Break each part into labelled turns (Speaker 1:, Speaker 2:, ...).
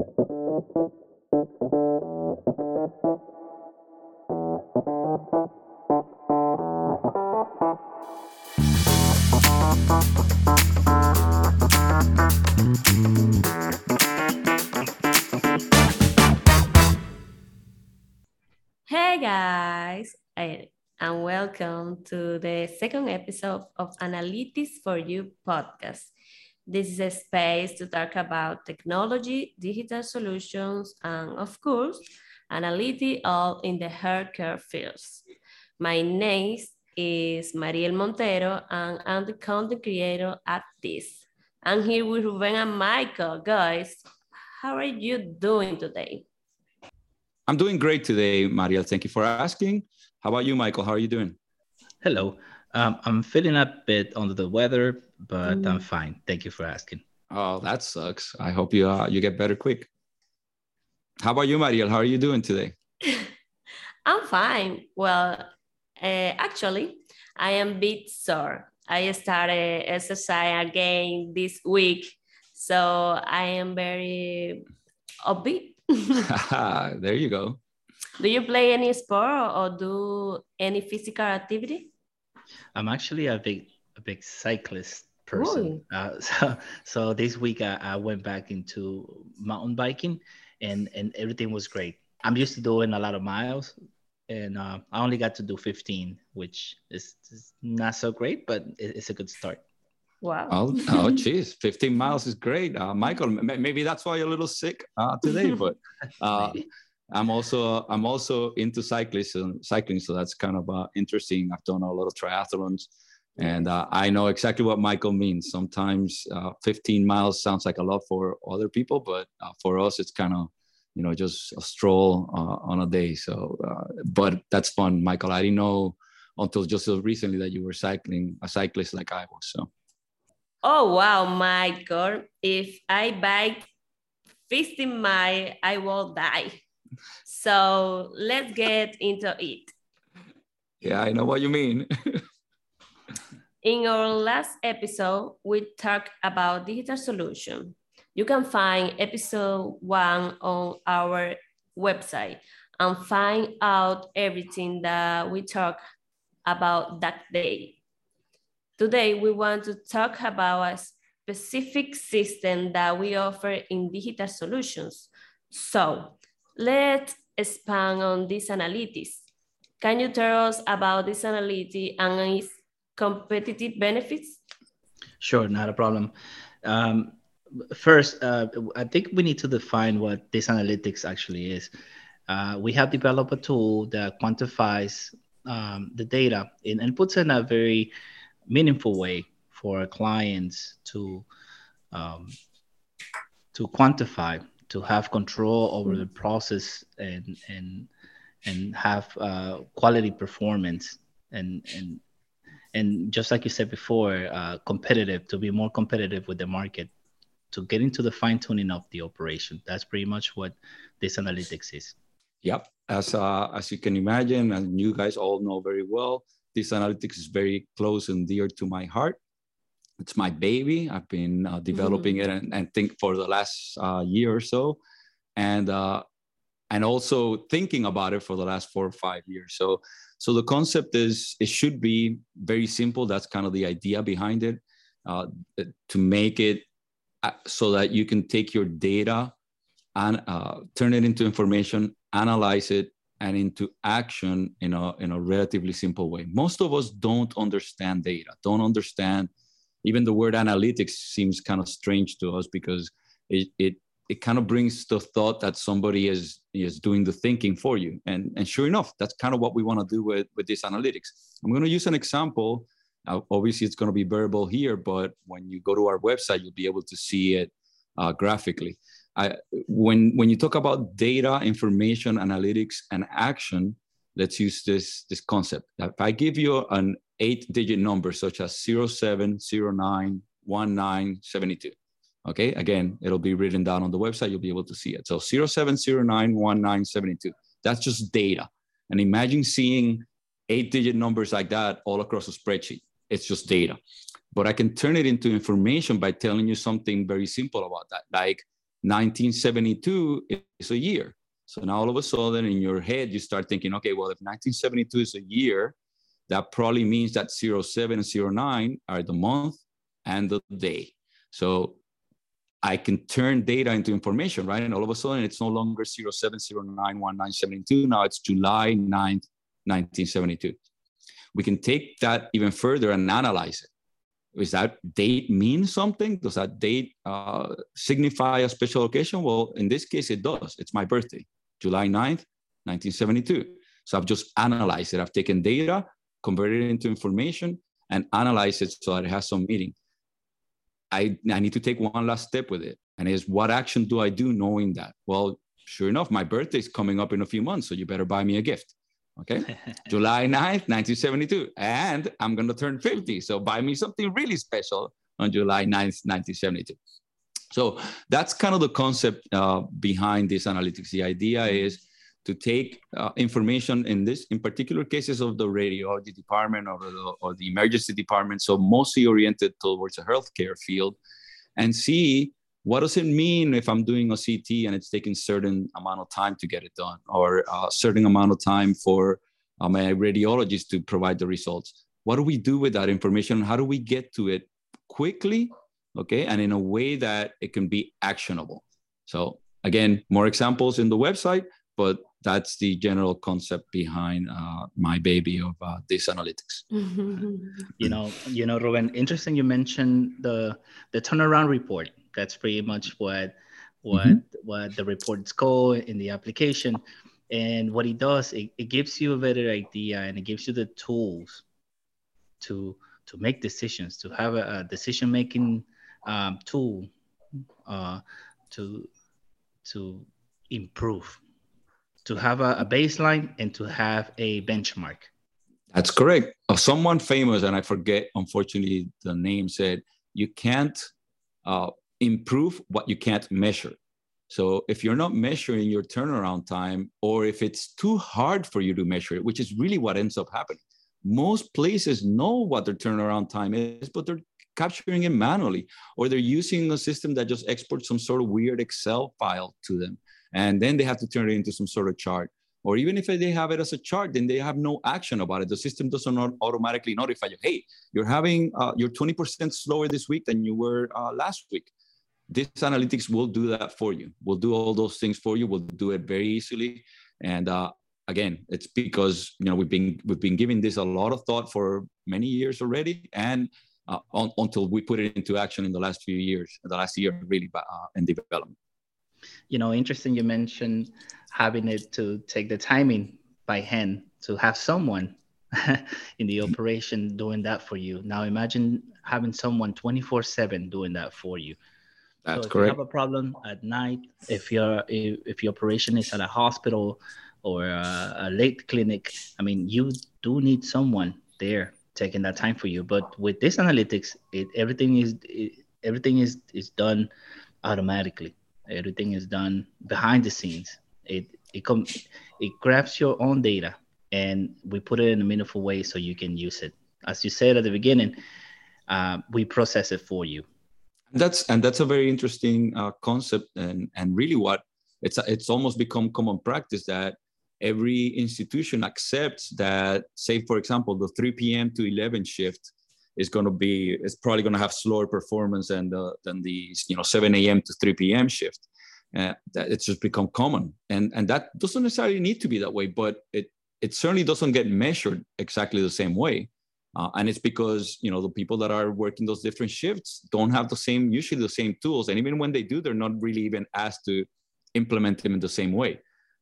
Speaker 1: Hey guys, and welcome to the second episode of Analytics for You podcast. This is a space to talk about technology, digital solutions, and of course, analytics all in the healthcare fields. My name is Mariel Montero, and I'm the content creator at DISS. I'm here with Ruben and Michael. Guys, how are you doing today?
Speaker 2: I'm doing great today, Mariel. Thank you for asking. How about you, Michael? How are you doing?
Speaker 3: Hello. Um, I'm feeling a bit under the weather, but mm. I'm fine. Thank you for asking.
Speaker 2: Oh, that sucks. I hope you uh, you get better quick. How about you, Mariel? How are you doing today?
Speaker 1: I'm fine. Well, uh, actually, I am a bit sore. I started exercise again this week, so I am very upbeat
Speaker 2: there you go.
Speaker 1: Do you play any sport or do any physical activity?
Speaker 3: I'm actually a big a big cyclist person. Uh, so so this week I, I went back into mountain biking and and everything was great. I'm used to doing a lot of miles and uh, I only got to do 15, which is, is not so great, but it, it's a good start.
Speaker 1: Wow.
Speaker 2: Oh, oh, geez, 15 miles is great. Uh, Michael, maybe that's why you're a little sick uh, today, but uh, I'm also I'm also into cycling, cycling, so that's kind of uh, interesting. I've done a lot of triathlons, and uh, I know exactly what Michael means. Sometimes uh, 15 miles sounds like a lot for other people, but for us, it's kind of you know just a stroll on a day. So, but that's fun, Michael. I didn't know until just so recently that you were cycling a cyclist like I was. So.
Speaker 1: Oh, wow, Michael. If I bike 15 miles, I will die. So let's get into it.
Speaker 2: Yeah, I know what you mean.
Speaker 1: In our last episode, we talked about digital solution. You can find episode one on our website and find out everything that we talk about that day. Today, we want to talk about a specific system that we offer in digital solutions. So let's expand on DISS Analytics. Can you tell us about DISS Analytics and its competitive benefits?
Speaker 3: Sure, not a problem. Um, first, uh, I think we need to define what DISS Analytics actually is. Uh, we have developed a tool that quantifies um, the data in, and puts in a very meaningful way for clients to um, to quantify, to have control over the process and and and have uh, quality performance and and and just like you said before, uh, competitive to be more competitive with the market, to get into the fine tuning of the operation. That's pretty much what DISS Analytics is.
Speaker 2: Yep, as uh, as you can imagine, and you guys all know very well, DISS Analytics is very close and dear to my heart. It's my baby. I've been uh, developing mm-hmm. it and, and, think for the last uh, year or so, and uh, and also thinking about it for the last four or five years. So so the concept is it should be very simple. That's kind of the idea behind it, uh, to make it uh, so that you can take your data and uh, turn it into information, analyze it, and into action in a, in a relatively simple way. Most of us don't understand data, don't understand, even the word analytics seems kind of strange to us because it, it, it kind of brings the thought that somebody is, is doing the thinking for you. And, and sure enough, that's kind of what we want to do with, with DISS Analytics. I'm going to use an example. Obviously, it's going to be verbal here, but when you go to our website, you'll be able to see it uh, graphically. I, when when you talk about data, information, analytics, and action, let's use this this concept. If I give you an eight-digit number such as 07091972, okay, again, it'll be written down on the website. You'll be able to see it. So 07091972. That's just data. And imagine seeing eight-digit numbers like that all across a spreadsheet. It's just data. But I can turn it into information by telling you something very simple about that, like 1972 is a year. So now all of a sudden in your head, you start thinking, okay, well, if 1972 is a year, that probably means that 07 and 09 are the month and the day. So I can turn data into information, right? And all of a sudden it's no longer 07, 09, 1972. Now it's July 9th, 1972. We can take that even further and analyze it. Does that date mean something? Does that date uh, signify a special occasion? Well, in this case, it does. It's my birthday, July 9th, 1972. So I've just analyzed it. I've taken data, converted it into information, and analyzed it so that it has some meaning. I, I need to take one last step with it. And is what action do I do knowing that? Well, sure enough, my birthday is coming up in a few months. So you better buy me a gift. Okay. July 9th, 1972. And I'm going to turn 50. So buy me something really special on July 9th, 1972. So that's kind of the concept uh, behind DISS Analytics. The idea is to take uh, information in this, in particular cases of the radiology department or the, or the emergency department, so mostly oriented towards the healthcare field, and see what does it mean if I'm doing a CT and it's taking certain amount of time to get it done, or a certain amount of time for uh, my radiologist to provide the results? What do we do with that information? How do we get to it quickly, okay, and in a way that it can be actionable? So again, more examples in the website, but that's the general concept behind uh, my baby of uh, DISS Analytics.
Speaker 3: you know, you know, Ruben, interesting. You mentioned the the turnaround report. That's pretty much what what mm-hmm. what the reports called in the application. And what it does, it, it gives you a better idea and it gives you the tools to to make decisions, to have a, a decision making um, tool uh, to to improve to have a, a baseline and to have a benchmark.
Speaker 2: That's correct. Uh, someone famous, and I forget, unfortunately, the name said, you can't uh, improve what you can't measure. So if you're not measuring your turnaround time, or if it's too hard for you to measure it, which is really what ends up happening, most places know what their turnaround time is, but they're capturing it manually, or they're using a system that just exports some sort of weird Excel file to them and then they have to turn it into some sort of chart. Or even if they have it as a chart then they have no action about it. The system doesn't automatically notify you hey you're having uh, you're 20% slower this week than you were uh, last week. DISS Analytics will do that for you we'll do all those things for you we'll do it very easily. And uh, again it's because you know we've been we've been giving this a lot of thought for many years already and uh, on, until we put it into action in the last few years the last year really uh, in development
Speaker 3: you know, interesting you mentioned having it to take the timing by hand to have someone in the operation doing that for you. Now imagine having someone 24 7 doing that for you.
Speaker 2: That's
Speaker 3: so if
Speaker 2: correct.
Speaker 3: you have a problem at night, if your if, if your operation is at a hospital or a, a late clinic, I mean, you do need someone there taking that time for you. But with DISS Analytics, it, everything is it, everything is is done automatically. Everything is done behind the scenes. It it com- it grabs your own data and we put it in a meaningful way so you can use it. As you said at the beginning, uh, we process it for you.
Speaker 2: That's and that's a very interesting uh, concept and and really what it's it's almost become common practice that every institution accepts that say for example the 3 p.m. to 11 shift is going to be it's probably going to have slower performance than the than the you know 7 a.m. to 3 p.m. shift. Uh, that it's just become common, and and that doesn't necessarily need to be that way, but it it certainly doesn't get measured exactly the same way. Uh, and it's because you know the people that are working those different shifts don't have the same usually the same tools and even when they do they're not really even asked to implement them in the same way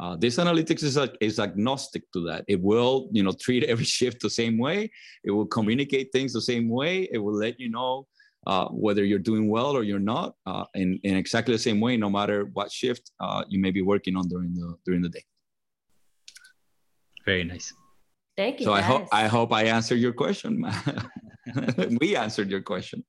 Speaker 2: uh, DISS Analytics is, is agnostic to that. It will, you know, treat every shift the same way. It will communicate things the same way. It will let you know uh, whether you're doing well or you're not uh, in, in exactly the same way, no matter what shift uh, you may be working on during the during the day.
Speaker 3: Very nice.
Speaker 1: Thank you.
Speaker 2: So
Speaker 1: guys.
Speaker 2: I hope I hope I answered your question. we answered your question.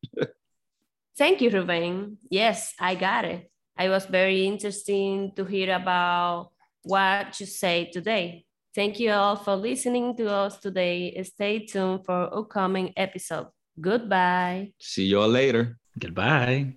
Speaker 1: Thank you, Ruben. Yes, I got it. I was very interesting to hear about what you say today. Thank you all for listening to us today. Stay tuned for upcoming episode. Goodbye.
Speaker 2: See you all later.
Speaker 3: Goodbye.